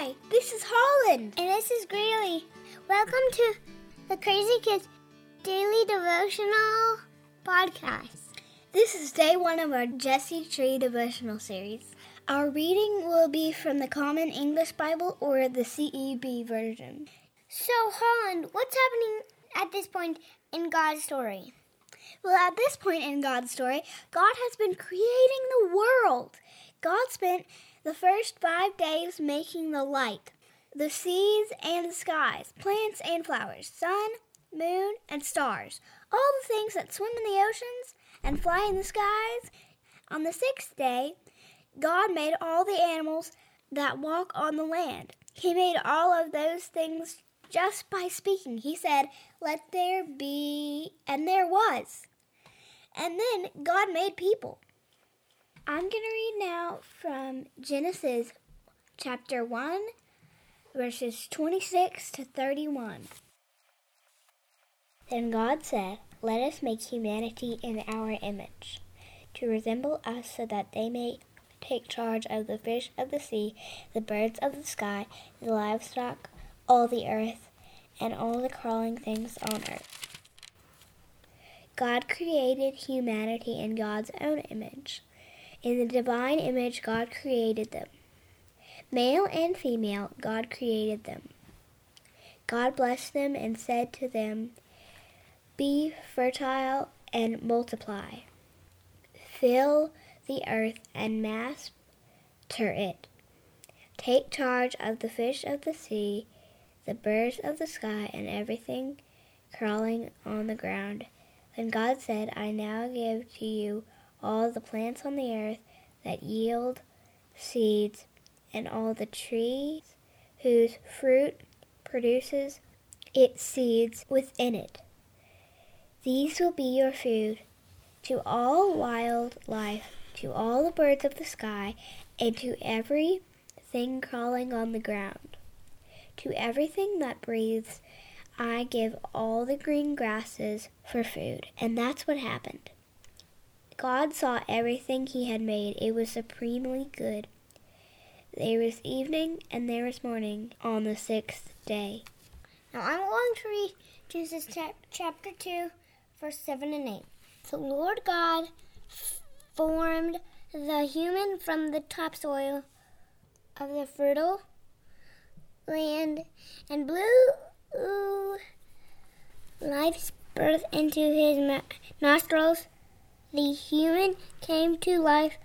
Hi, this is Holland. And this is Greeley. Welcome to the Crazy Kids Daily Devotional Podcast. This is day one of our Jesse Tree devotional series. Our reading will be from the Common English Bible or the CEB version. So, Holland, what's happening at this point in God's story? Well, at this point in God's story, God has been creating the world. God spent the first five days making the light, the seas and the skies, plants and flowers, sun, moon, and stars, all the things that swim in the oceans and fly in the skies. On the sixth day, God made all the animals that walk on the land. He made all of those things just by speaking. He said, Let there be, and there was. And then God made people. I'm going to read now from Genesis chapter 1, verses 26 to 31. Then God said, Let us make humanity in our image, to resemble us so that they may take charge of the fish of the sea, the birds of the sky, the livestock, all the earth, and all the crawling things on earth. God created humanity in God's own image. In the divine image, God created them. Male and female, God created them. God blessed them and said to them, Be fertile and multiply. Fill the earth and master it. Take charge of the fish of the sea, the birds of the sky, and everything crawling on the ground. Then God said, I now give to you all the plants on the earth that yield seeds, and all the trees whose fruit produces its seeds within it. These will be your food to all wild life, to all the birds of the sky, and to every thing crawling on the ground. To everything that breathes, I give all the green grasses for food. And that's what happened. God saw everything he had made. It was supremely good. There was evening and there was morning on the sixth day. Now I'm going to read Genesis chapter 2, verse 7 and 8. The Lord God formed the human from the topsoil of the fertile land and blew life's breath into his nostrils the human came to life,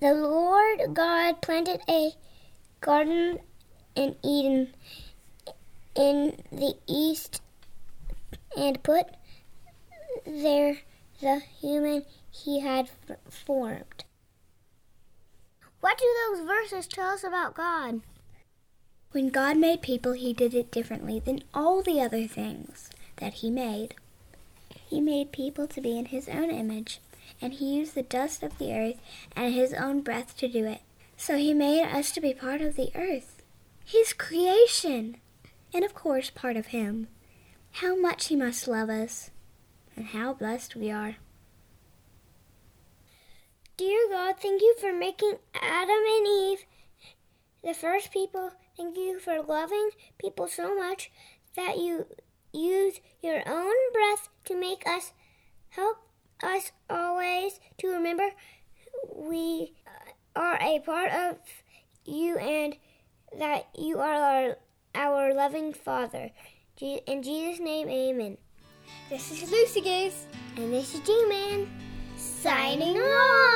the Lord God planted a garden in Eden in the east and put there the human he had formed. What do those verses tell us about God? When God made people, he did it differently than all the other things that he made. He made people to be in his own image, and he used the dust of the earth and his own breath to do it. So he made us to be part of the earth, his creation, and of course part of him. How much he must love us, and how blessed we are. Dear God, thank you for making Adam and Eve the first people. Thank you for loving people so much that you use your own breath to make us. Help us always to remember we are a part of you and that you are our, our loving Father. In Jesus' name, amen. This is Lucy Goose. And this is G Man. Signing off.